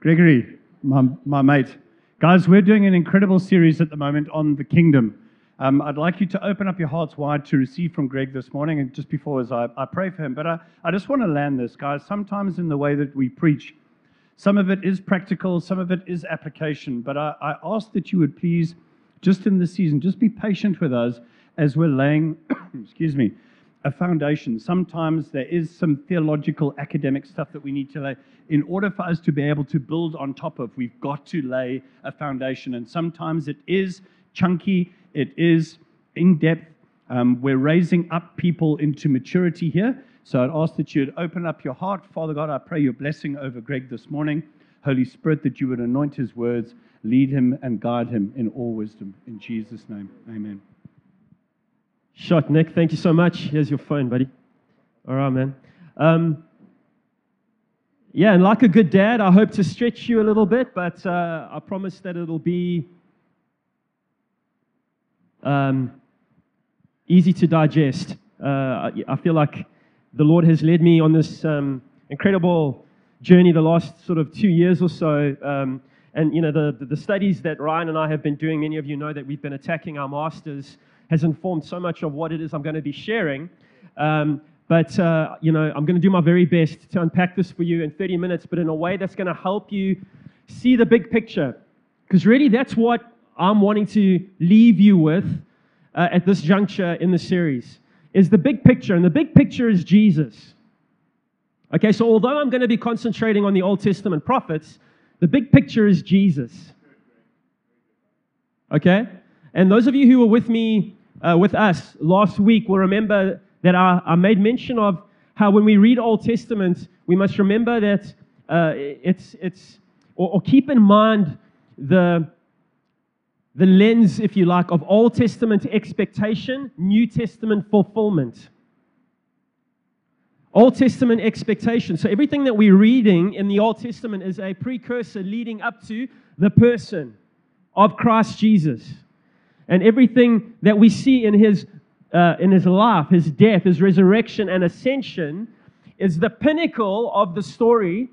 Gregory, my, my mate. Guys, we're doing an incredible series at the moment on the kingdom. Um, I'd like you to open up your hearts wide to receive from Greg this morning, and just before as I, I pray for him. But I, I just want to land this, guys. Sometimes in the way that we preach, some of it is practical, some of it is application. But I, I ask that you would please, just in this season, just be patient with us as we're laying, excuse me, a foundation. Sometimes there is some theological, academic stuff that we need to lay. In order for us to be able to build on top of, we've got to lay a foundation. And sometimes it is chunky, it is in depth. Um, we're raising up people into maturity here. So I'd ask that you'd open up your heart. Father God, I pray your blessing over Greg this morning. Holy Spirit, that you would anoint his words, lead him, and guide him in all wisdom. In Jesus' name, amen. Shot, Nick. Thank you so much. Here's your phone, buddy. All right, man. Um, yeah, and like a good dad, I hope to stretch you a little bit, but uh, I promise that it'll be um, easy to digest. Uh, I, I, feel like the Lord has led me on this um, incredible journey the last sort of two years or so. Um, and, you know, the, the, the studies that Ryan and I have been doing, many of you know that we've been attacking our masters has informed so much of what it is I'm going to be sharing. Um, but, uh, you know, I'm going to do my very best to unpack this for you in 30 minutes, but in a way that's going to help you see the big picture. Because really, that's what I'm wanting to leave you with uh, at this juncture in the series is the big picture. And the big picture is Jesus. Okay, so although I'm going to be concentrating on the Old Testament prophets, the big picture is Jesus. Okay? And those of you who were with me uh, with us last week will remember that I, I, made mention of how when we read Old Testament, we must remember that uh, it's, it's or, or, keep in mind the, the lens, if you like, of Old Testament expectation, New Testament fulfillment. Old Testament expectation. So everything that we're reading in the Old Testament is a precursor leading up to the person of Christ Jesus and everything that we see in his, uh, in his life, his death, his resurrection, and ascension is the pinnacle of the story.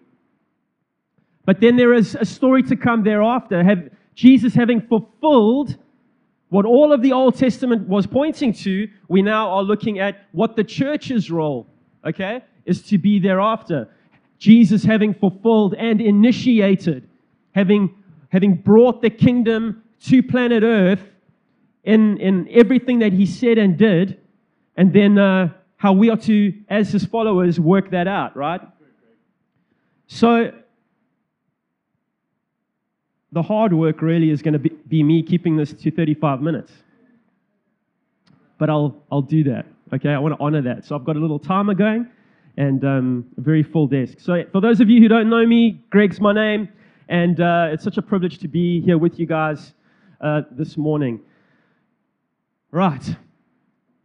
But then there is a story to come thereafter. Have, Jesus having fulfilled what all of the Old Testament was pointing to, we now are looking at what the church's role, okay, is to be thereafter. Jesus having fulfilled and initiated, having, having brought the kingdom to planet Earth in, in everything that he said and did, and then uh, how we are to, as his followers, work that out, right? So, the hard work really is going to be, be me keeping this to 35 minutes. But I'll, I'll do that, okay? I want to honor that. So, I've got a little timer going and um, a very full desk. So, for those of you who don't know me, Greg's my name, and uh, it's such a privilege to be here with you guys uh, this morning. Right.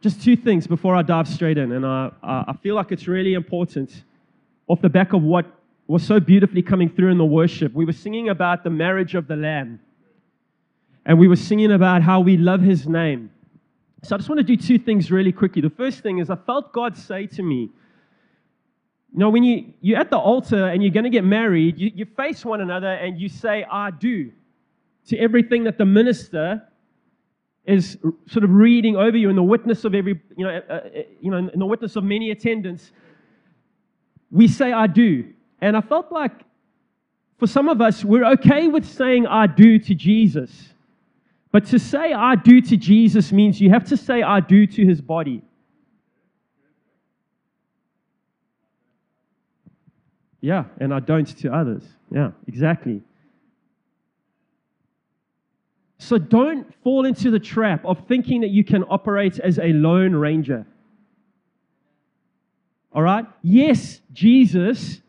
Just two things before I dive straight in. And I, I feel like it's really important off the back of what was so beautifully coming through in the worship. We were singing about the marriage of the Lamb. And we were singing about how we love his name. So I just want to do two things really quickly. The first thing is I felt God say to me, you know, when you, you're at the altar and you're going to get married, you, you face one another and you say, I do to everything that the minister is sort of reading over you in the witness of every, you know, uh, uh, you know, in the witness of many attendants, we say, I do. And I felt like for some of us, we're okay with saying, I do to Jesus. But to say, I do to Jesus means you have to say, I do to his body. Yeah, and I don't to others. Yeah, exactly. So don't fall into the trap of thinking that you can operate as a lone ranger. All right? Yes, Jesus,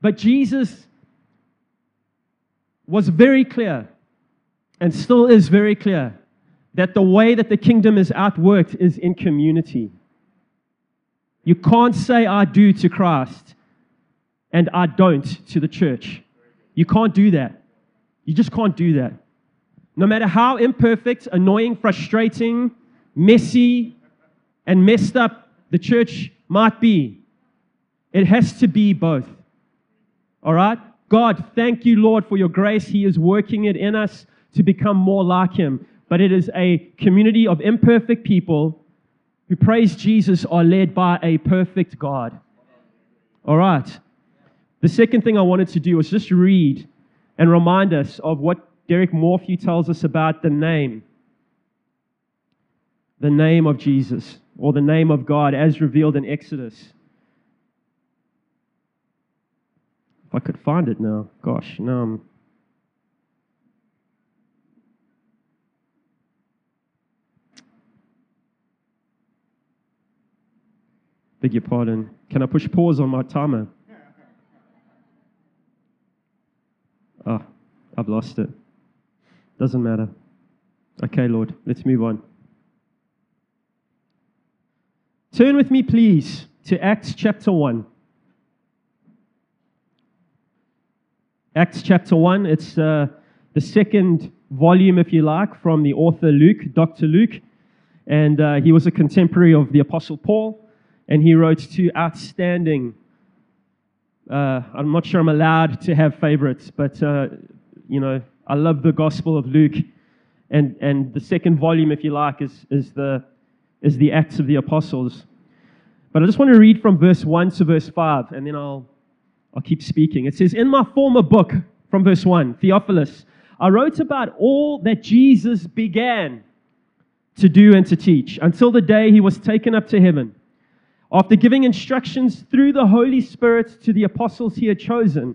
but Jesus was very clear and still is very clear that the way that the kingdom is outworked is in community. You can't say, I do to Christ and I don't to the church. You can't do that. You just can't do that. No matter how imperfect, annoying, frustrating, messy, and messed up the church might be, it has to be both. All right? God, thank you, Lord, for your grace. He is working it in us to become more like Him. But it is a community of imperfect people who praise Jesus are led by a perfect God. All right. The second thing I wanted to do was just read and remind us of what Derek Morphew tells us about the name. The name of Jesus, or the name of God as revealed in Exodus. If I could find it now. Gosh, no. I'm Beg your pardon. Can I push pause on my timer? Ah, oh, I've lost it. Doesn't matter. Okay, Lord, let's move on. Turn with me, please, to Acts chapter 1. Acts chapter 1, it's uh, the second volume, if you like, from the author Luke, Dr. Luke. And uh, he was a contemporary of the Apostle Paul and he wrote two outstanding. Uh, I'm not sure I'm allowed to have favorites, but uh, you know, I love the Gospel of Luke, and and the second volume, if you like, is is the is the Acts of the Apostles. But I just want to read from verse one to verse five, and then I'll I'll keep speaking. It says, "In my former book, from verse one, Theophilus, I wrote about all that Jesus began." To do and to teach until the day he was taken up to heaven after giving instructions through the Holy Spirit to the apostles he had chosen,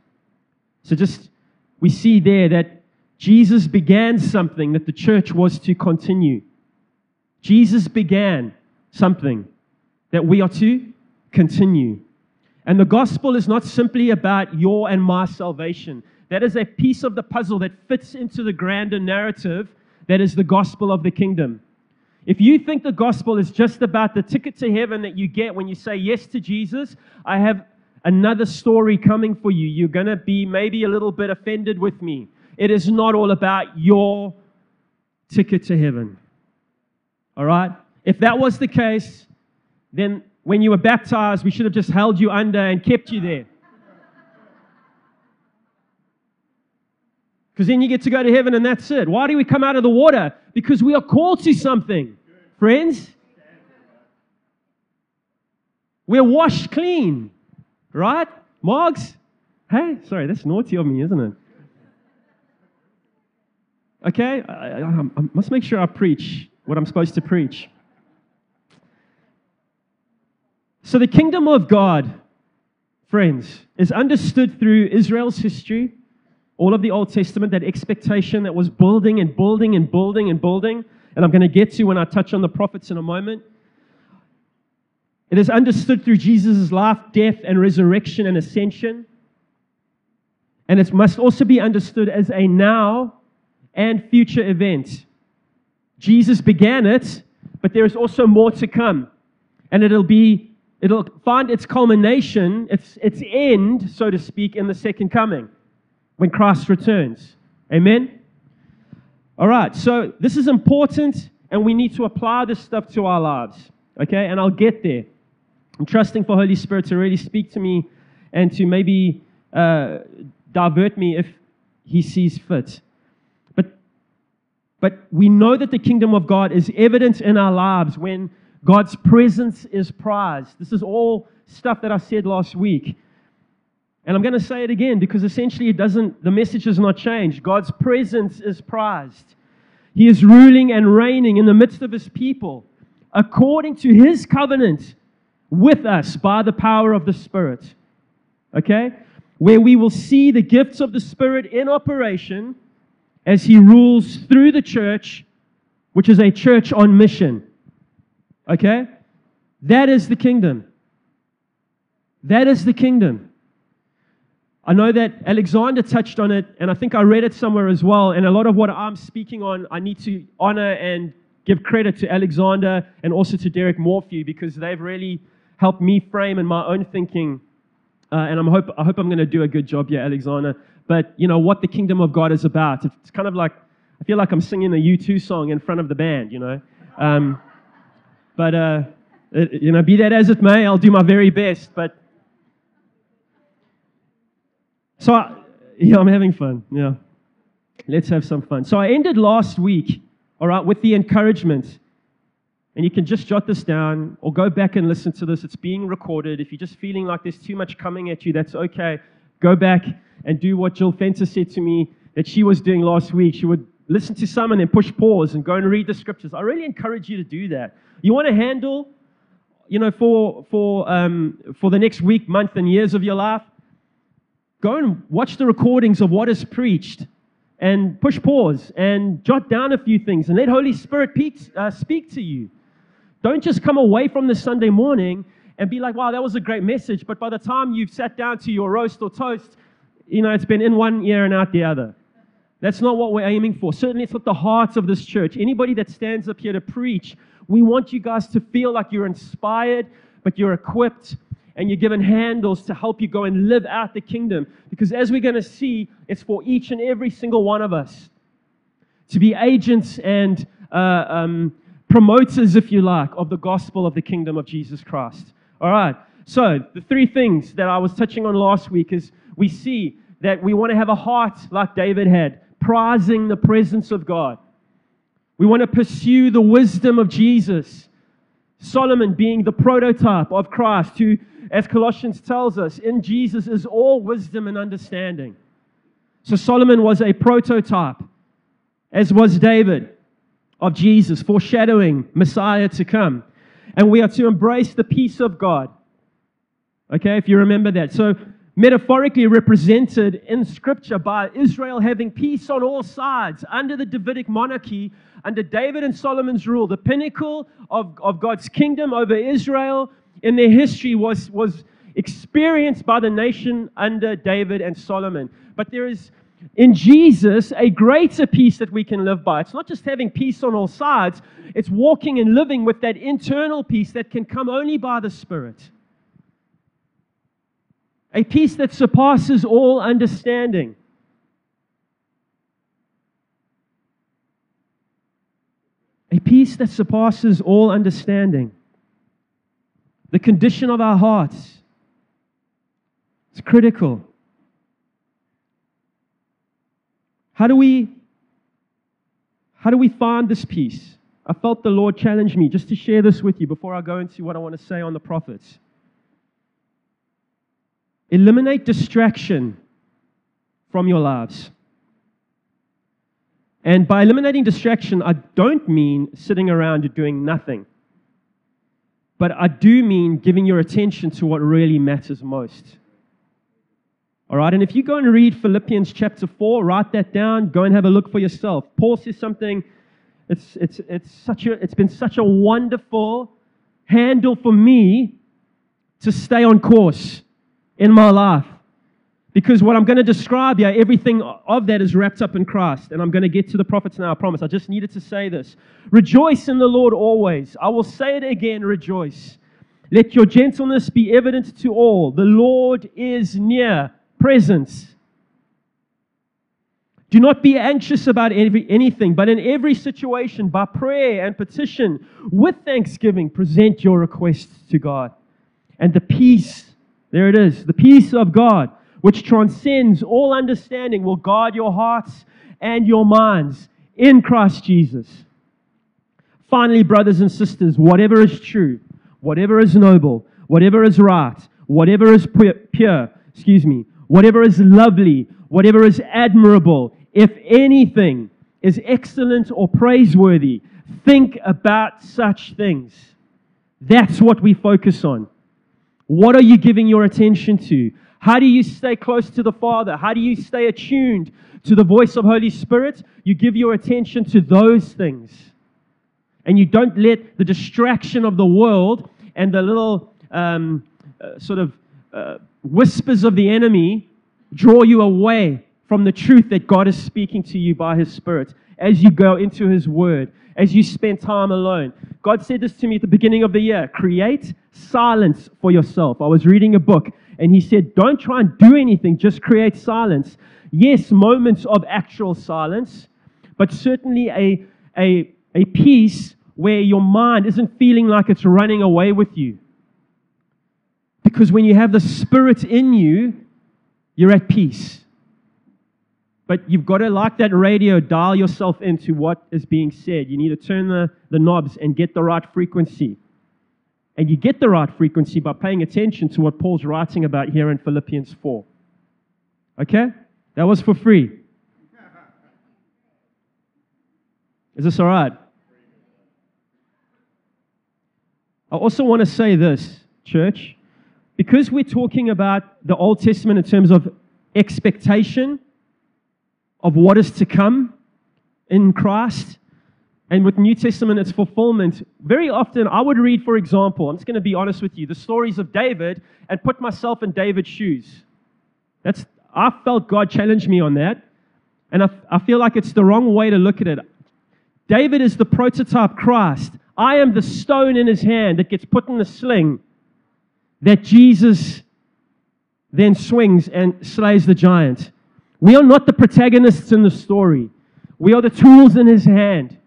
So just we see there that Jesus began something that the church was to continue. Jesus began something that we are to continue. And the gospel is not simply about your and my salvation. That is a piece of the puzzle that fits into the grander narrative that is the gospel of the kingdom. If you think the gospel is just about the ticket to heaven that you get when you say yes to Jesus, I have another story coming for you. You're going to be maybe a little bit offended with me. It is not all about your ticket to heaven. All right? If that was the case, then when you were baptized, we should have just held you under and kept you there. Because then you get to go to heaven and that's it. Why do we come out of the water? Because we are called to something. Friends, we're washed clean, right? Mogs? Hey, sorry, that's naughty of me, isn't it? Okay, I, I, I must make sure I preach what I'm supposed to preach. So, the kingdom of God, friends, is understood through Israel's history all of the Old Testament, that expectation that was building and building and building and building, and I'm going to get to when I touch on the prophets in a moment. It is understood through Jesus' life, death, and resurrection and ascension. And it must also be understood as a now and future event. Jesus began it, but there is also more to come. And it'll be, it'll find its culmination, its, its end, so to speak, in the second coming when Christ returns. Amen? All right, so this is important, and we need to apply this stuff to our lives. Okay, and I'll get there. I'm trusting for Holy Spirit to really speak to me and to maybe uh, divert me if He sees fit. But, but we know that the kingdom of God is evident in our lives when God's presence is prized. This is all stuff that I said last week. And I'm going to say it again because essentially it doesn't, the message has not changed. God's presence is prized. He is ruling and reigning in the midst of his people according to his covenant with us by the power of the Spirit. Okay? Where we will see the gifts of the Spirit in operation as he rules through the church, which is a church on mission. Okay? That is the kingdom. That is the kingdom. I know that Alexander touched on it, and I think I read it somewhere as well. And a lot of what I'm speaking on, I need to honor and give credit to Alexander and also to Derek Morphew because they've really helped me frame in my own thinking. Uh, and I'm hope, I hope I'm going to do a good job here, Alexander. But, you know, what the kingdom of God is about. It's kind of like, I feel like I'm singing a U2 song in front of the band, you know. Um, but, uh, it, you know, be that as it may, I'll do my very best. But so, I, yeah, I'm having fun. Yeah. Let's have some fun. So, I ended last week, all right, with the encouragement. And you can just jot this down or go back and listen to this. It's being recorded. If you're just feeling like there's too much coming at you, that's okay. Go back and do what Jill Venter said to me that she was doing last week. She would listen to some and push pause and go and read the scriptures. I really encourage you to do that. You want to handle, you know, for, for, um, for the next week, month, and years of your life, Go and watch the recordings of what is preached and push pause and jot down a few things and let Holy Spirit uh, speak to you. Don't just come away from this Sunday morning and be like, wow, that was a great message. But by the time you've sat down to your roast or toast, you know, it's been in one ear and out the other. That's not what we're aiming for. Certainly, it's not the heart of this church. Anybody that stands up here to preach, we want you guys to feel like you're inspired, but you're equipped and you're given handles to help you go and live out the kingdom. Because as we're going to see, it's for each and every single one of us to be agents and uh, um, promoters, if you like, of the gospel of the kingdom of Jesus Christ. All right. So, the three things that I was touching on last week is we see that we want to have a heart like David had, prizing the presence of God. We want to pursue the wisdom of Jesus. Solomon being the prototype of Christ, who as Colossians tells us, in Jesus is all wisdom and understanding. So Solomon was a prototype, as was David, of Jesus, foreshadowing Messiah to come. And we are to embrace the peace of God. Okay, if you remember that. So, metaphorically represented in Scripture by Israel having peace on all sides under the Davidic monarchy, under David and Solomon's rule, the pinnacle of, of God's kingdom over Israel in their history was, was experienced by the nation under David and Solomon. But there is in Jesus a greater peace that we can live by. It's not just having peace on all sides, it's walking and living with that internal peace that can come only by the Spirit. A peace that surpasses all understanding. A peace that surpasses all understanding the condition of our hearts. It's critical. How do we how do we find this peace? I felt the Lord challenge me just to share this with you before I go into what I want to say on the prophets. Eliminate distraction from your lives. And by eliminating distraction, I don't mean sitting around doing nothing. But I do mean giving your attention to what really matters most. All right, and if you go and read Philippians chapter 4, write that down, go and have a look for yourself. Paul says something, it's, it's, it's, such a, it's been such a wonderful handle for me to stay on course in my life. Because what I'm going to describe here, everything of that is wrapped up in Christ. And I'm going to get to the prophets now, I promise. I just needed to say this. Rejoice in the Lord always. I will say it again, rejoice. Let your gentleness be evident to all. The Lord is near, presence. Do not be anxious about every, anything, but in every situation, by prayer and petition, with thanksgiving, present your requests to God. And the peace, there it is, the peace of God which transcends all understanding, will guard your hearts and your minds in Christ Jesus. Finally, brothers and sisters, whatever is true, whatever is noble, whatever is right, whatever is pure, excuse me, whatever is lovely, whatever is admirable, if anything is excellent or praiseworthy, think about such things. That's what we focus on. What are you giving your attention to? How do you stay close to the Father? How do you stay attuned to the voice of Holy Spirit? You give your attention to those things. And you don't let the distraction of the world and the little um, uh, sort of uh, whispers of the enemy draw you away from the truth that God is speaking to you by His Spirit as you go into His Word, as you spend time alone. God said this to me at the beginning of the year create silence for yourself. I was reading a book and He said, Don't try and do anything, just create silence. Yes, moments of actual silence, but certainly a, a, a peace where your mind isn't feeling like it's running away with you. Because when you have the Spirit in you, you're at peace. But you've got to, like that radio, dial yourself into what is being said. You need to turn the, the knobs and get the right frequency. And you get the right frequency by paying attention to what Paul's writing about here in Philippians 4. Okay? That was for free. Is this all right? I also want to say this, church, because we're talking about the Old Testament in terms of expectation of what is to come in Christ, and with New Testament, it's fulfillment. Very often, I would read, for example, I'm just going to be honest with you, the stories of David and put myself in David's shoes. That's, I felt God challenged me on that, and I, I feel like it's the wrong way to look at it. David is the prototype Christ. I am the stone in his hand that gets put in the sling that Jesus then swings and slays the giant. We are not the protagonists in the story, we are the tools in his hand.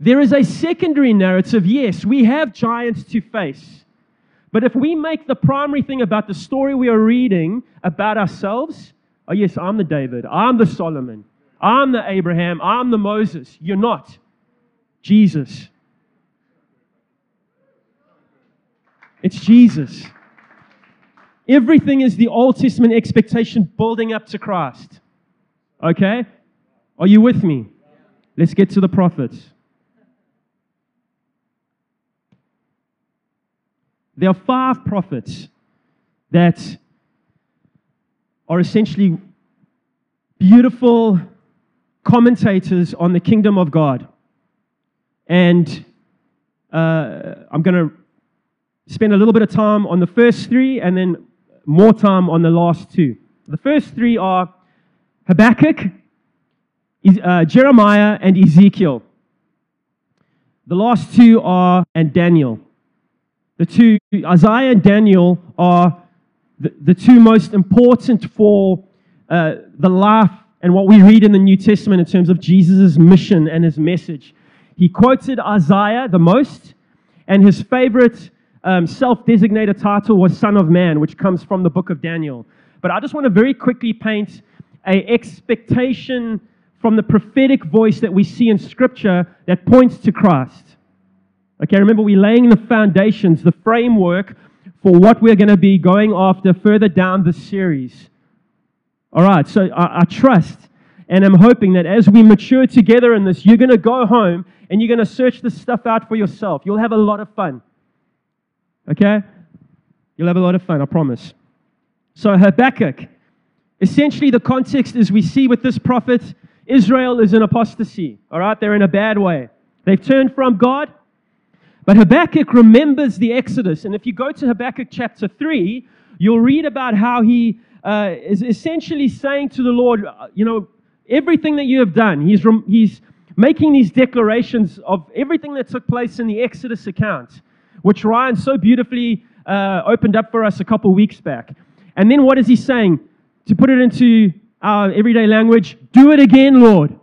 There is a secondary narrative. Yes, we have giants to face. But if we make the primary thing about the story we are reading about ourselves, oh, yes, I'm the David, I'm the Solomon, I'm the Abraham, I'm the Moses. You're not. Jesus. It's Jesus. Everything is the Old Testament expectation building up to Christ. Okay? Are you with me? Let's get to the prophets. There are five prophets that are essentially beautiful commentators on the kingdom of God. And uh, I'm going to spend a little bit of time on the first three and then more time on the last two. The first three are Habakkuk, uh, Jeremiah, and Ezekiel. The last two are, and Daniel. The two, Isaiah and Daniel, are the, the two most important for uh, the life and what we read in the New Testament in terms of Jesus' mission and his message. He quoted Isaiah the most, and his favorite um, self designated title was Son of Man, which comes from the book of Daniel. But I just want to very quickly paint a expectation from the prophetic voice that we see in Scripture that points to Christ. Okay, remember, we're laying the foundations, the framework for what we're going to be going after further down the series. All right, so I, I trust and I'm hoping that as we mature together in this, you're going to go home and you're going to search this stuff out for yourself. You'll have a lot of fun. Okay? You'll have a lot of fun, I promise. So, Habakkuk. Essentially, the context is we see with this prophet, Israel is in apostasy. All right? They're in a bad way. They've turned from God. But Habakkuk remembers the Exodus. And if you go to Habakkuk chapter 3, you'll read about how he uh, is essentially saying to the Lord, uh, you know, everything that you have done. He's, rem- he's making these declarations of everything that took place in the Exodus account which Ryan so beautifully uh, opened up for us a couple weeks back. And then what is he saying? To put it into our everyday language, do it again, Lord.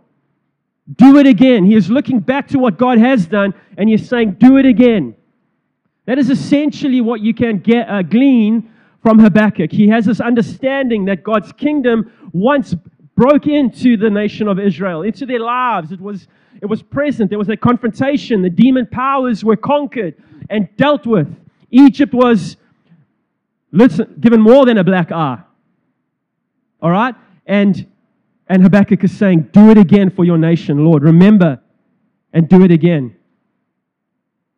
Do it again. He is looking back to what God has done and he's saying, do it again. That is essentially what you can get, uh, glean from Habakkuk. He has this understanding that God's kingdom once broke into the nation of Israel, into their lives. It was, it was present. There was a confrontation. The demon powers were conquered and dealt with. Egypt was listen, given more than a black eye. All right? And, and Habakkuk is saying, Do it again for your nation, Lord. Remember and do it again.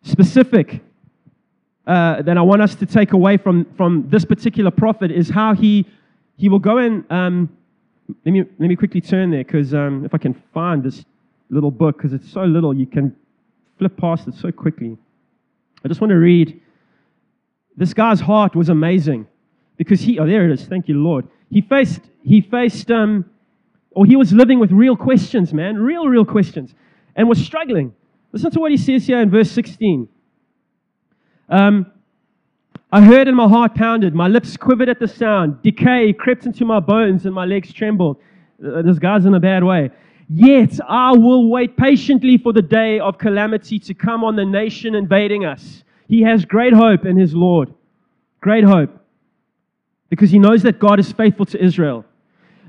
Specific uh, that I want us to take away from, from this particular prophet is how he, he will go and um, let, me, let me quickly turn there because um, if I can find this little book, because it's so little, you can flip past it so quickly. I just want to read. This guy's heart was amazing because he, oh, there it is. Thank you, Lord. He faced, he faced, um, or he was living with real questions, man, real, real questions, and was struggling. Listen to what he says here in verse 16. Um, I heard and my heart pounded. My lips quivered at the sound. Decay crept into my bones and my legs trembled. This guy's in a bad way. Yet I will wait patiently for the day of calamity to come on the nation invading us. He has great hope in his Lord. Great hope. Because he knows that God is faithful to Israel.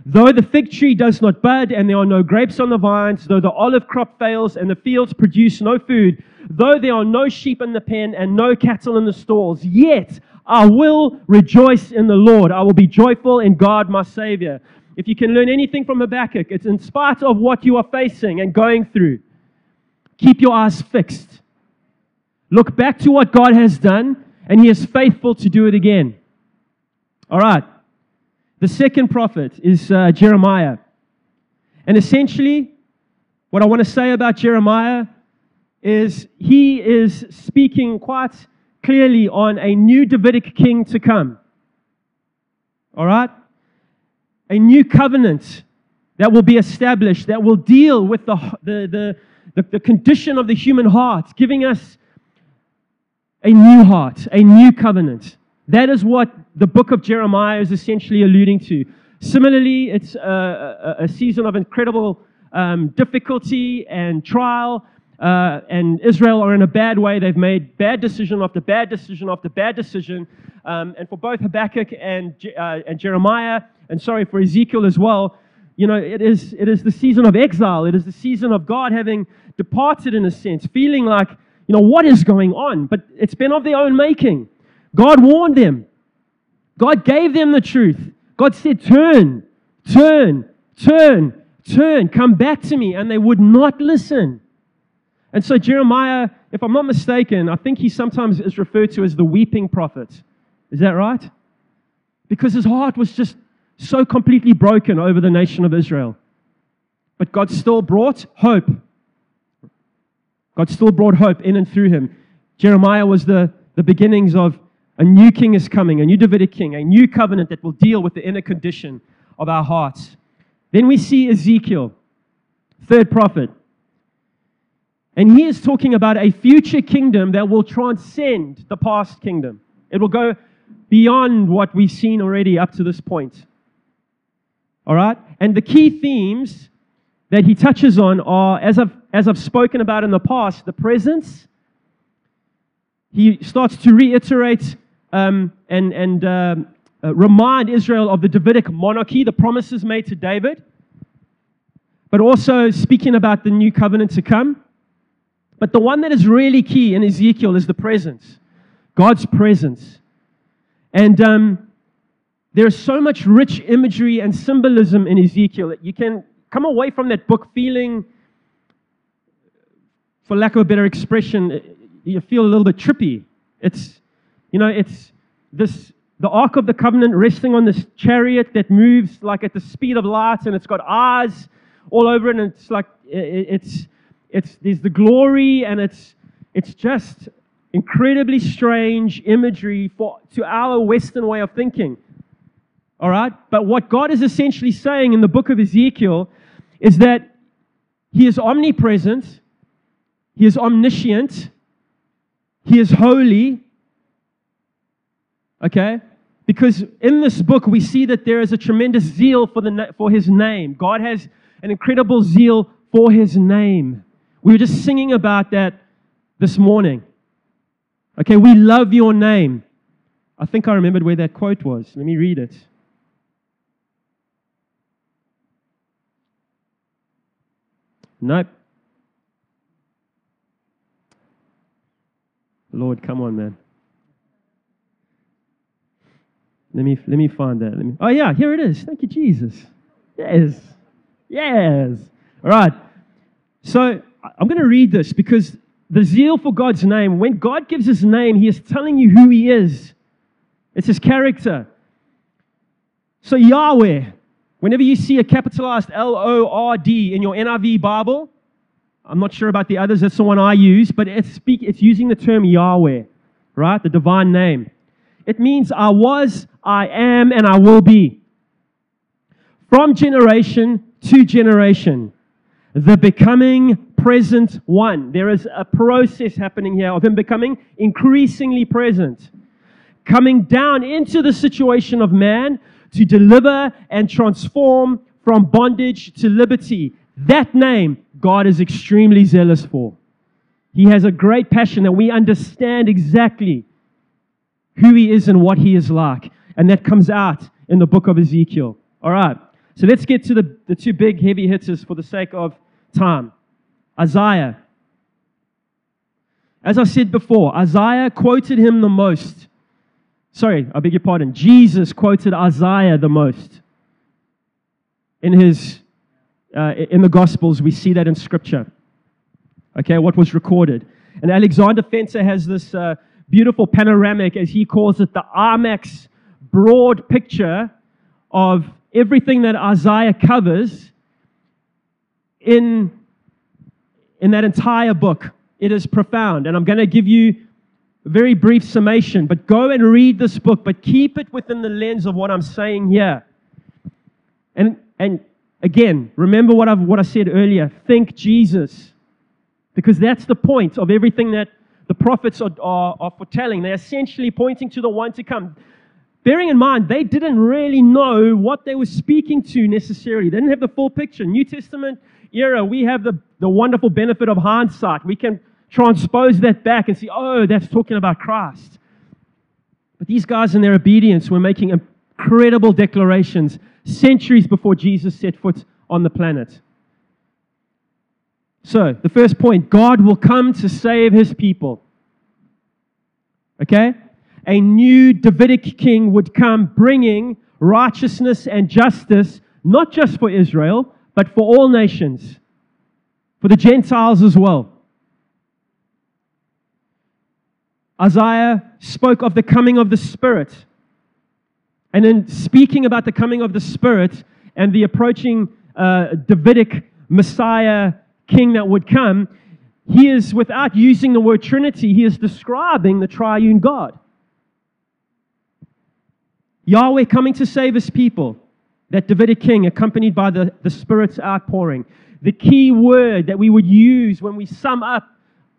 Though the fig tree does not bud and there are no grapes on the vines, though the olive crop fails and the fields produce no food, though there are no sheep in the pen and no cattle in the stalls, yet I will rejoice in the Lord. I will be joyful in God my Savior. If you can learn anything from Habakkuk, it's in spite of what you are facing and going through, keep your eyes fixed. Look back to what God has done, and He is faithful to do it again. All right. The second prophet is uh, Jeremiah. And essentially, what I want to say about Jeremiah is he is speaking quite clearly on a new Davidic king to come. All right? A new covenant that will be established, that will deal with the, the, the, the, condition of the human heart, giving us a new heart, a new covenant. That is what the book of Jeremiah is essentially alluding to. Similarly, it's a, a, a season of incredible um, difficulty and trial uh, and Israel are in a bad way. They've made bad decision after bad decision after bad decision. Um, and for both Habakkuk and, uh, and Jeremiah, and sorry, for Ezekiel as well, you know, it is, it is the season of exile. It is the season of God having departed in a sense, feeling like, you know, what is going on? But it's been of their own making. God warned them. God gave them the truth. God said, turn, turn, turn, turn, come back to me. And they would not listen. And so, Jeremiah, if I'm not mistaken, I think he sometimes is referred to as the weeping prophet. Is that right? Because his heart was just so completely broken over the nation of Israel. But God still brought hope. God still brought hope in and through him. Jeremiah was the, the beginnings of a new king is coming, a new Davidic king, a new covenant that will deal with the inner condition of our hearts. Then we see Ezekiel, third prophet. And he is talking about a future kingdom that will transcend the past kingdom. It will go beyond what we've seen already up to this point. All right? And the key themes that he touches on are, as I've, as I've spoken about in the past, the presence. He starts to reiterate um, and, and um, uh, remind Israel of the Davidic monarchy, the promises made to David, but also speaking about the new covenant to come. But the one that is really key in Ezekiel is the presence God's presence. And um, there's so much rich imagery and symbolism in Ezekiel that you can come away from that book feeling, for lack of a better expression, you feel a little bit trippy. It's, you know, it's this the Ark of the Covenant resting on this chariot that moves like at the speed of light, and it's got eyes all over it, and it's like it's it's, there's the glory, and it's, it's just incredibly strange imagery for, to our Western way of thinking. All right? But what God is essentially saying in the book of Ezekiel is that He is omnipresent, He is omniscient, He is holy. Okay? Because in this book, we see that there is a tremendous zeal for, the, for His name. God has an incredible zeal for His name. We were just singing about that this morning. Okay, we love your name. I think I remembered where that quote was. Let me read it. Nope. Lord, come on, man. Let me let me find that. Let me, oh yeah, here it is. Thank you, Jesus. Yes. Yes. All right. So I'm going to read this because the zeal for God's name, when God gives his name, he is telling you who he is. It's his character. So, Yahweh, whenever you see a capitalized L O R D in your NIV Bible, I'm not sure about the others, that's the one I use, but it's, speak, it's using the term Yahweh, right? The divine name. It means I was, I am, and I will be. From generation to generation, the becoming present one. There is a process happening here of him becoming increasingly present, coming down into the situation of man to deliver and transform from bondage to liberty. That name, God is extremely zealous for. He has a great passion that we understand exactly who He is and what He is like. And that comes out in the book of Ezekiel. All right. So let's get to the, the two big heavy hitters for the sake of time. Isaiah. As I said before, Isaiah quoted him the most. Sorry, I beg your pardon. Jesus quoted Isaiah the most. In his uh, in the Gospels, we see that in Scripture. Okay, what was recorded. And Alexander Venter has this uh, beautiful panoramic, as he calls it, the IMAX broad picture of everything that Isaiah covers in, in that entire book. It is profound. And I'm going to give you a very brief summation, but go and read this book, but keep it within the lens of what I'm saying here. And, and again, remember what, I've, what I said earlier think Jesus. Because that's the point of everything that the prophets are, are, are foretelling. They're essentially pointing to the one to come. Bearing in mind, they didn't really know what they were speaking to necessarily. They didn't have the full picture. New Testament era, we have the, the wonderful benefit of hindsight. We can transpose that back and see, oh, that's talking about Christ. But these guys, in their obedience, were making incredible declarations centuries before Jesus set foot on the planet. So, the first point God will come to save his people. Okay? A new Davidic king would come bringing righteousness and justice, not just for Israel, but for all nations, for the Gentiles as well. Isaiah spoke of the coming of the Spirit. And in speaking about the coming of the Spirit and the approaching uh, Davidic Messiah king that would come, he is, without using the word Trinity, he is describing the triune God. Yahweh coming to save his people, that Davidic king, accompanied by the, the Spirit's outpouring. The key word that we would use when we sum up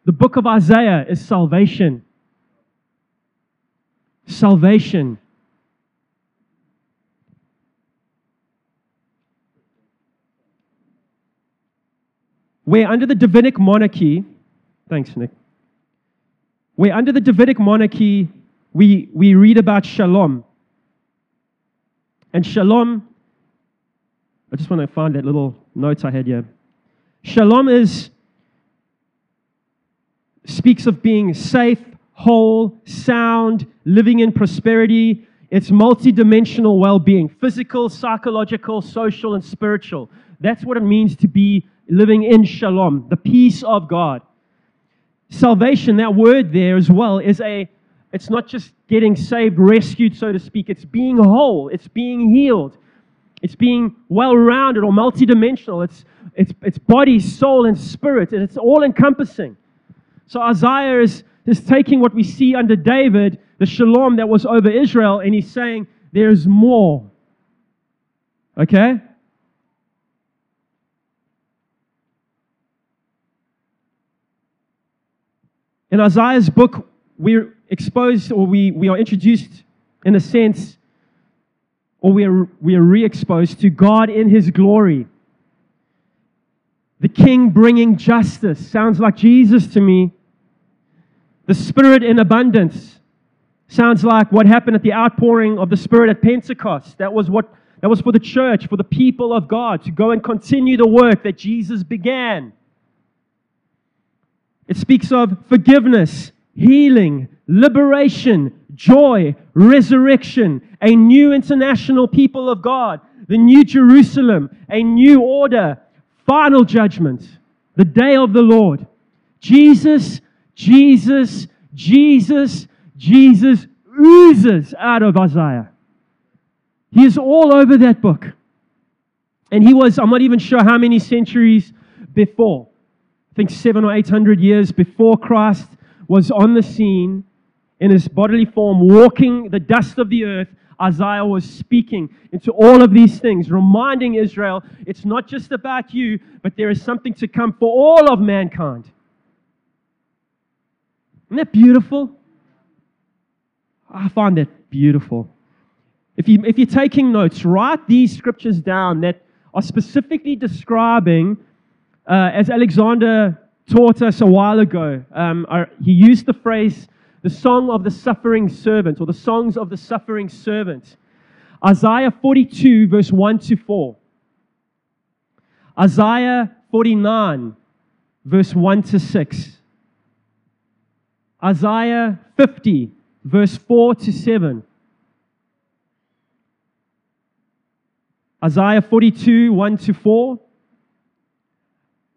the book of Isaiah is salvation. Salvation. where under the Davidic monarchy, thanks, Nick, where under the Davidic monarchy we, we read about shalom. And shalom, I just want to find that little note I had here. Shalom is speaks of being safe, whole, sound, living in prosperity. It's multidimensional well-being, physical, psychological, social, and spiritual. That's what it means to be living in shalom, the peace of God. Salvation, that word there as well, is a, it's not just getting saved, rescued, so to speak. It's being whole, it's being healed, it's being well rounded or multidimensional. It's, it's, it's body, soul, and spirit, and it's all encompassing. So Isaiah is, is taking what we see under David, the shalom that was over Israel, and he's saying, There's more. Okay? In Isaiah's book, we're exposed or we, we are introduced, in a sense, or we are, we are re exposed to God in His glory. The King bringing justice sounds like Jesus to me. The Spirit in abundance sounds like what happened at the outpouring of the Spirit at Pentecost. That was what that was for the church, for the people of God to go and continue the work that Jesus began. It speaks of forgiveness, healing, liberation, joy, resurrection, a new international people of God, the new Jerusalem, a new order, final judgment, the day of the Lord. Jesus, Jesus, Jesus, Jesus oozes out of Isaiah. He is all over that book. And he was, I'm not even sure how many centuries before. I think seven or eight hundred years before Christ was on the scene, in his bodily form, walking the dust of the earth, Isaiah was speaking into all of these things, reminding Israel it's not just about you, but there is something to come for all of mankind. Isn't that beautiful? I find that beautiful. If, you, if you're taking notes, write these scriptures down that are specifically describing, uh, as Alexander taught us a while ago, um, are, he used the phrase the song of the suffering servant, or the songs of the suffering servant. Isaiah 42, verse 1 to 4. Isaiah 49, verse 1 to 6. Isaiah 50, verse 4 to 7. Isaiah 42, 1 to 4.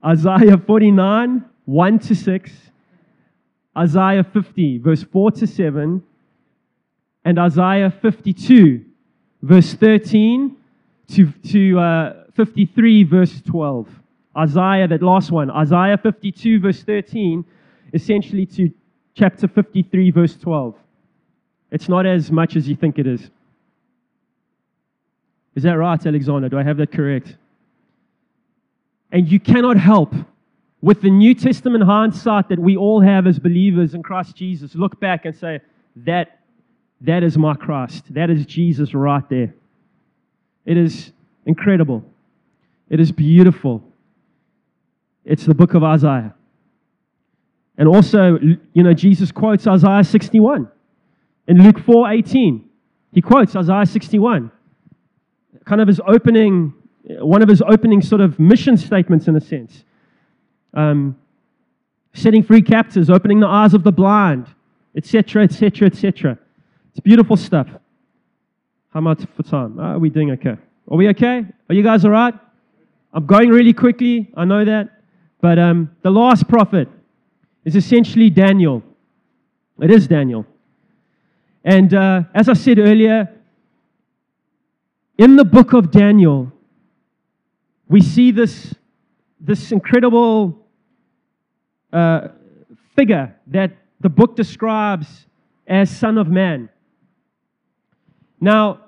Isaiah 49, 1 to 6. Isaiah 50, verse 4 to 7, and Isaiah 52, verse 13 to, to uh, 53, verse 12. Isaiah, that last one, Isaiah 52, verse 13, essentially to chapter 53, verse 12. It's not as much as you think it is. Is that right, Alexander? Do I have that correct? And you cannot help with the New Testament hindsight that we all have as believers in Christ Jesus, look back and say, that, that is my Christ. That is Jesus right there. It is incredible. It is beautiful. It's the book of Isaiah. And also, you know, Jesus quotes Isaiah 61 in Luke 4 18. He quotes Isaiah 61, kind of his opening, one of his opening sort of mission statements in a sense um, setting free captives, opening the eyes of the blind, etc., etc., etc. It's beautiful stuff. How much for time? Are we doing okay? Are we okay? Are you guys all right? I'm going really quickly. I know that. But um, the last prophet is essentially Daniel. It is Daniel. And uh, as I said earlier, in the book of Daniel, we see this, this incredible uh, figure that the book describes as Son of Man. Now,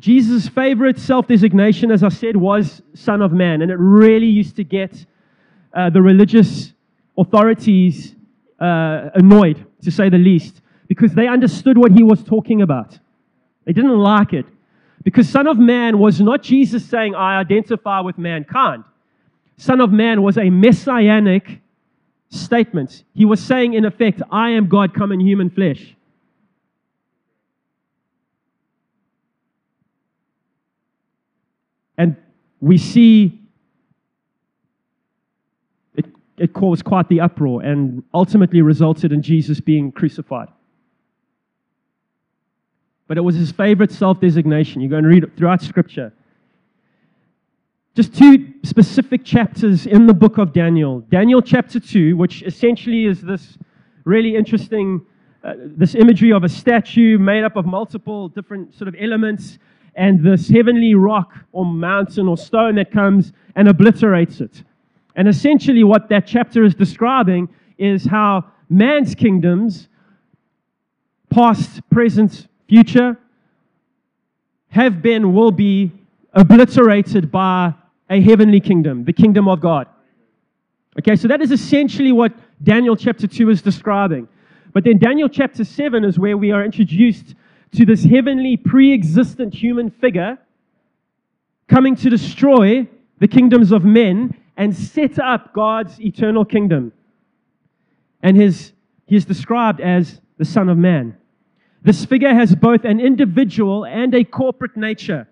Jesus' favorite self designation, as I said, was Son of Man, and it really used to get uh, the religious authorities uh, annoyed, to say the least, because they understood what he was talking about. They didn't like it. Because Son of Man was not Jesus saying, I identify with mankind. Son of Man was a messianic statement. He was saying, in effect, I am God come in human flesh. And we see it, it caused quite the uproar and ultimately resulted in Jesus being crucified. But it was his favorite self designation. You go and read it throughout Scripture. Just two specific chapters in the book of Daniel. Daniel chapter 2, which essentially is this really interesting, uh, this imagery of a statue made up of multiple different sort of elements and this heavenly rock or mountain or stone that comes and obliterates it. And essentially, what that chapter is describing is how man's kingdoms, past, present, future, have been, will be obliterated by a heavenly kingdom, the kingdom of God. Okay, so that is essentially what Daniel chapter 2 is describing. But then Daniel chapter 7 is where we are introduced to this heavenly pre existent human figure coming to destroy the kingdoms of men and set up God's eternal kingdom. And his, he is described as the Son of Man. This figure has both an individual and a corporate nature.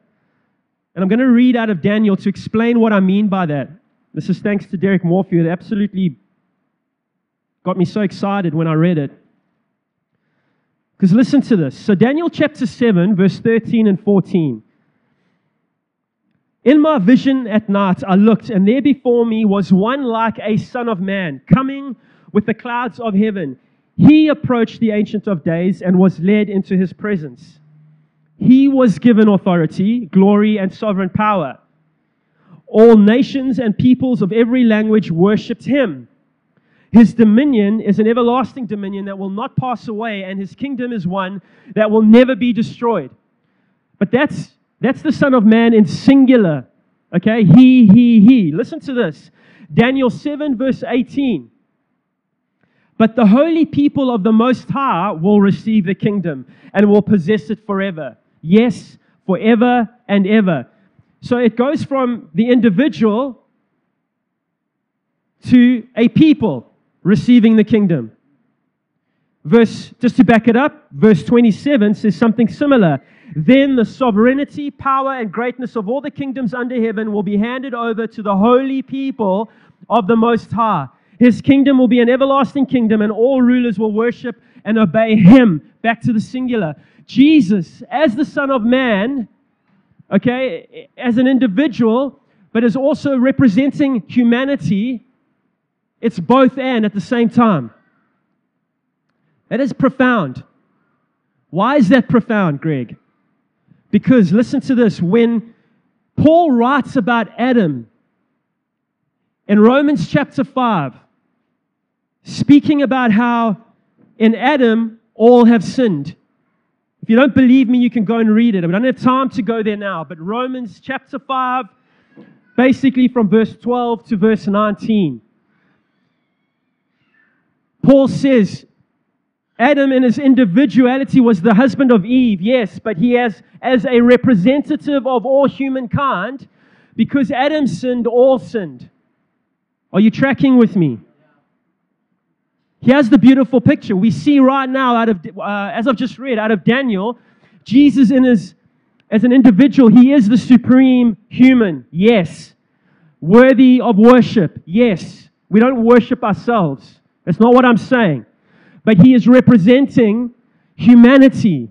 And I'm going to read out of Daniel to explain what I mean by that. This is thanks to Derek Morphew. It absolutely got me so excited when I read it. Because listen to this. So, Daniel chapter 7, verse 13 and 14. In my vision at night, I looked, and there before me was one like a son of man, coming with the clouds of heaven. He approached the Ancient of Days and was led into his presence. He was given authority, glory, and sovereign power. All nations and peoples of every language worshipped him. His dominion is an everlasting dominion that will not pass away, and his kingdom is one that will never be destroyed. But that's, that's the Son of Man in singular. Okay? He, he, he. Listen to this Daniel 7, verse 18. But the holy people of the Most High will receive the kingdom and will possess it forever. Yes, forever and ever. So it goes from the individual to a people receiving the kingdom. Verse, just to back it up, verse 27 says something similar. Then the sovereignty, power, and greatness of all the kingdoms under heaven will be handed over to the holy people of the Most High. His kingdom will be an everlasting kingdom, and all rulers will worship and obey him. Back to the singular. Jesus, as the Son of Man, okay, as an individual, but as also representing humanity, it's both and at the same time. That is profound. Why is that profound, Greg? Because listen to this when Paul writes about Adam in Romans chapter 5, speaking about how in Adam all have sinned. If you don't believe me, you can go and read it. I don't have time to go there now. But Romans chapter 5, basically from verse 12 to verse 19. Paul says, Adam in his individuality was the husband of Eve, yes, but he has, as a representative of all humankind, because Adam sinned, all sinned. Are you tracking with me? Here's the beautiful picture. We see right now, out of, uh, as I've just read, out of Daniel, Jesus in his, as an individual, he is the supreme human, yes. Worthy of worship, yes. We don't worship ourselves. That's not what I'm saying. But he is representing humanity.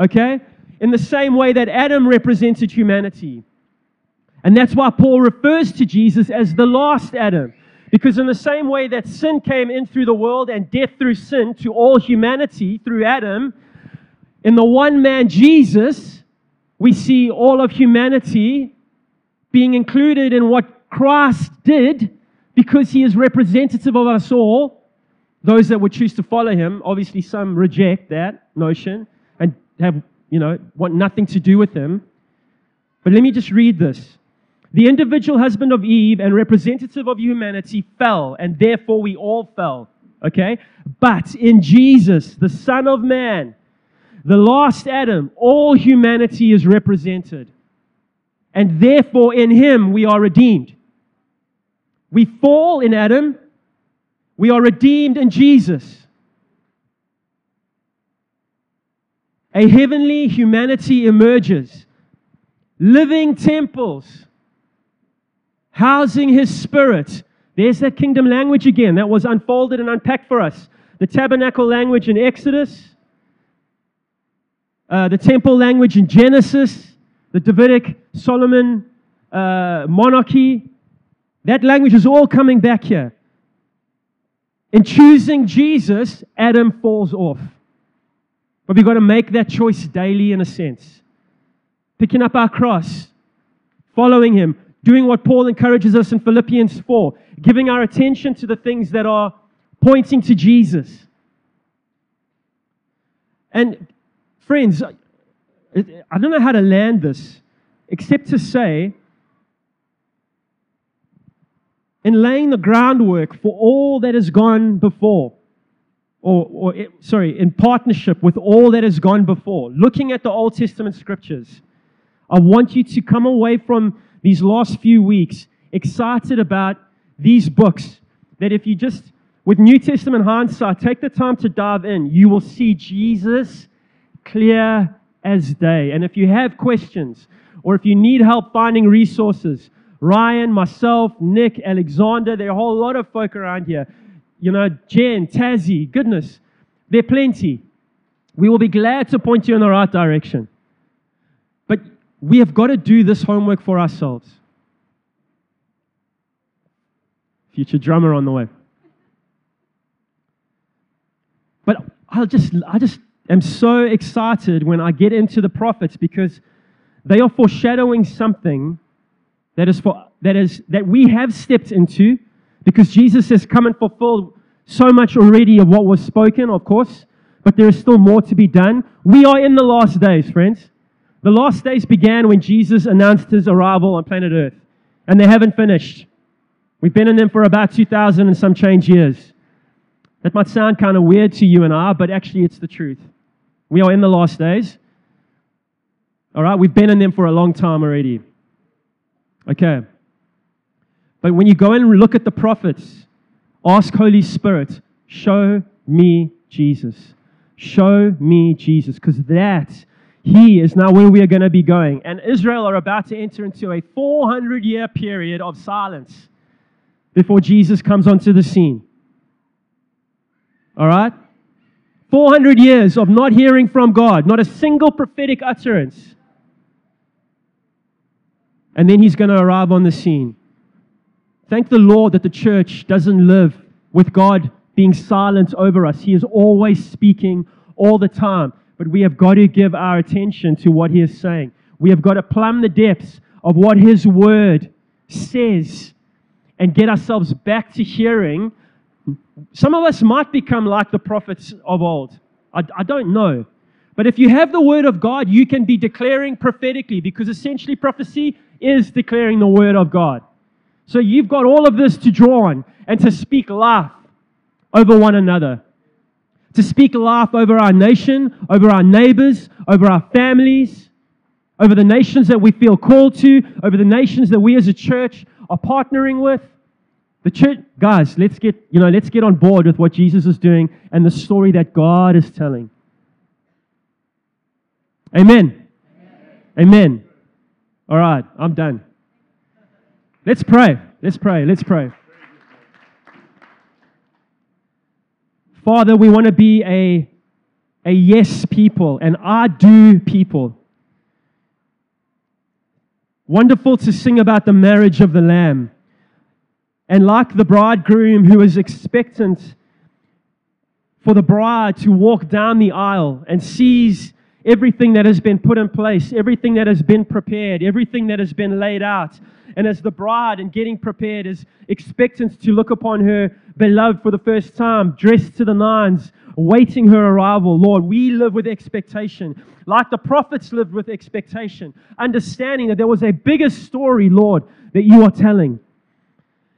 Okay? In the same way that Adam represented humanity. And that's why Paul refers to Jesus as the last Adam. Because, in the same way that sin came in through the world and death through sin to all humanity through Adam, in the one man Jesus, we see all of humanity being included in what Christ did because he is representative of us all. Those that would choose to follow him, obviously, some reject that notion and have, you know, want nothing to do with him. But let me just read this. The individual husband of Eve and representative of humanity fell, and therefore we all fell. Okay? But in Jesus, the Son of Man, the last Adam, all humanity is represented. And therefore in him we are redeemed. We fall in Adam, we are redeemed in Jesus. A heavenly humanity emerges, living temples housing his spirit. There's that kingdom language again that was unfolded and unpacked for us. The tabernacle language in Exodus, uh, the temple language in Genesis, the Davidic Solomon uh, monarchy. That language is all coming back here. In choosing Jesus, Adam falls off. But we've got to make that choice daily in a sense. Picking up our cross, following him, doing what Paul encourages us in Philippians 4, giving our attention to the things that are pointing to Jesus. And friends, I don't know how to land this except to say, in laying the groundwork for all that has gone before, or, or sorry, in partnership with all that has gone before, looking at the Old Testament scriptures, I want you to come away from these last few weeks excited about these books that if you just, with New Testament hindsight, take the time to dive in, you will see Jesus clear as day. And if you have questions or if you need help finding resources, Ryan, myself, Nick, Alexander, there are a whole lot of folk around here. You know, Jen, Tazzy, goodness, there are plenty. We will be glad to point you in the right direction. We have got to do this homework for ourselves. Future drummer on the way. But I just, I just am so excited when I get into the prophets because they are foreshadowing something that is for that is that we have stepped into, Because Jesus has come and fulfilled so much already of what was spoken, of course, but there is still more to be done. We are in the last days, friends. The last days began when Jesus announced his arrival on planet Earth, and they haven't finished. We've been in them for about 2,000 and some change years. That might sound kind of weird to you and I, but actually it's the truth. We are in the last days. All right, we've been in them for a long time already. Okay. But when you go and look at the prophets, ask Holy Spirit, show me Jesus. Show me Jesus, because that he is now where we are going to be going. And Israel are about to enter into a 400 year period of silence before Jesus comes onto the scene. All right? 400 years of not hearing from God, not a single prophetic utterance. And then he's going to arrive on the scene. Thank the Lord that the church doesn't live with God being silent over us. He is always speaking all the time. But we have got to give our attention to what he is saying. We have got to plumb the depths of what his word says and get ourselves back to hearing. Some of us might become like the prophets of old. I, I don't know. But if you have the word of God, you can be declaring prophetically because essentially prophecy is declaring the word of God. So you've got all of this to draw on and to speak life over one another to speak life over our nation, over our neighbors, over our families, over the nations that we feel called to, over the nations that we as a church are partnering with. The church, guys, let's get, you know, let's get on board with what Jesus is doing and the story that God is telling. Amen. Amen. Amen. All right, I'm done. Let's pray. Let's pray. Let's pray. Father, we want to be a, a yes people, an I do people. Wonderful to sing about the marriage of the Lamb. And like the bridegroom who is expectant for the bride to walk down the aisle and sees everything that has been put in place, everything that has been prepared, everything that has been laid out. And as the bride and getting prepared is expectant to look upon her beloved for the first time, dressed to the nines, waiting her arrival. Lord, we live with expectation, like the prophets lived with expectation, understanding that there was a bigger story, Lord, that you are telling.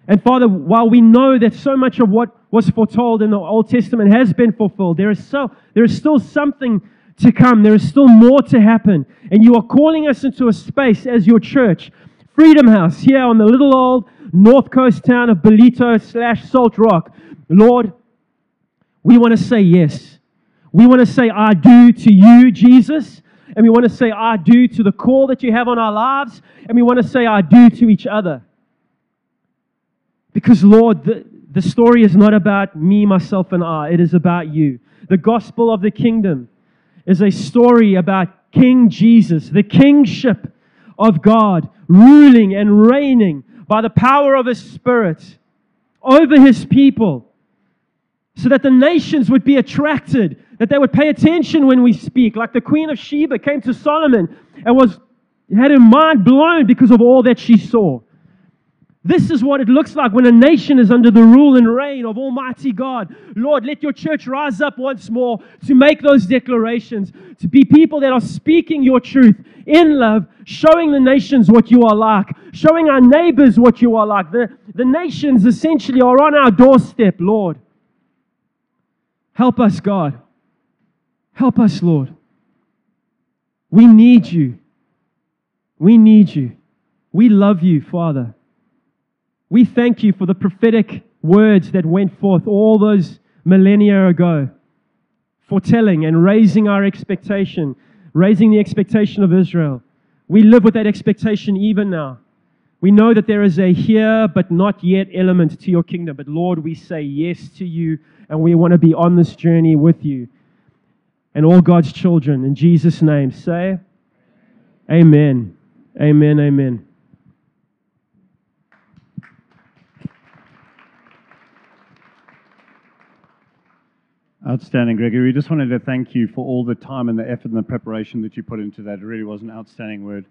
And Father, while we know that so much of what was foretold in the Old Testament has been fulfilled, there is, so, there is still something to come. There is still more to happen. And you are calling us into a space as your church, Freedom House, here on the little old north coast town of Ballito slash Salt Rock. Lord, we want to say yes. We want to say I do to you, Jesus. And we want to say I do to the call that you have on our lives. And we want to say I do to each other. Because, Lord, the, the story is not about me, myself, and I. It is about you. The gospel of the kingdom is a story about King Jesus, the kingship of God, ruling and reigning by the power of His Spirit over His people, so that the nations would be attracted, that they would pay attention when we speak. Like the Queen of Sheba came to Solomon and was had her mind blown because of all that she saw. This is what it looks like when a nation is under the rule and reign of Almighty God. Lord, let your church rise up once more to make those declarations, to be people that are speaking your truth in love, showing the nations what you are like, showing our neighbors what you are like. The, the nations essentially are on our doorstep, Lord. Help us, God. Help us, Lord. We need you. We need you. We love you, Father. We thank you for the prophetic words that went forth all those millennia ago, foretelling and raising our expectation, raising the expectation of Israel. We live with that expectation even now. We know that there is a here but not yet element to your kingdom. But Lord, we say yes to you and we want to be on this journey with you. And all God's children, in Jesus' name, say, Amen. Amen. Amen. Outstanding, Gregory. We just wanted to thank you for all the time and the effort and the preparation that you put into that. It really was an outstanding word.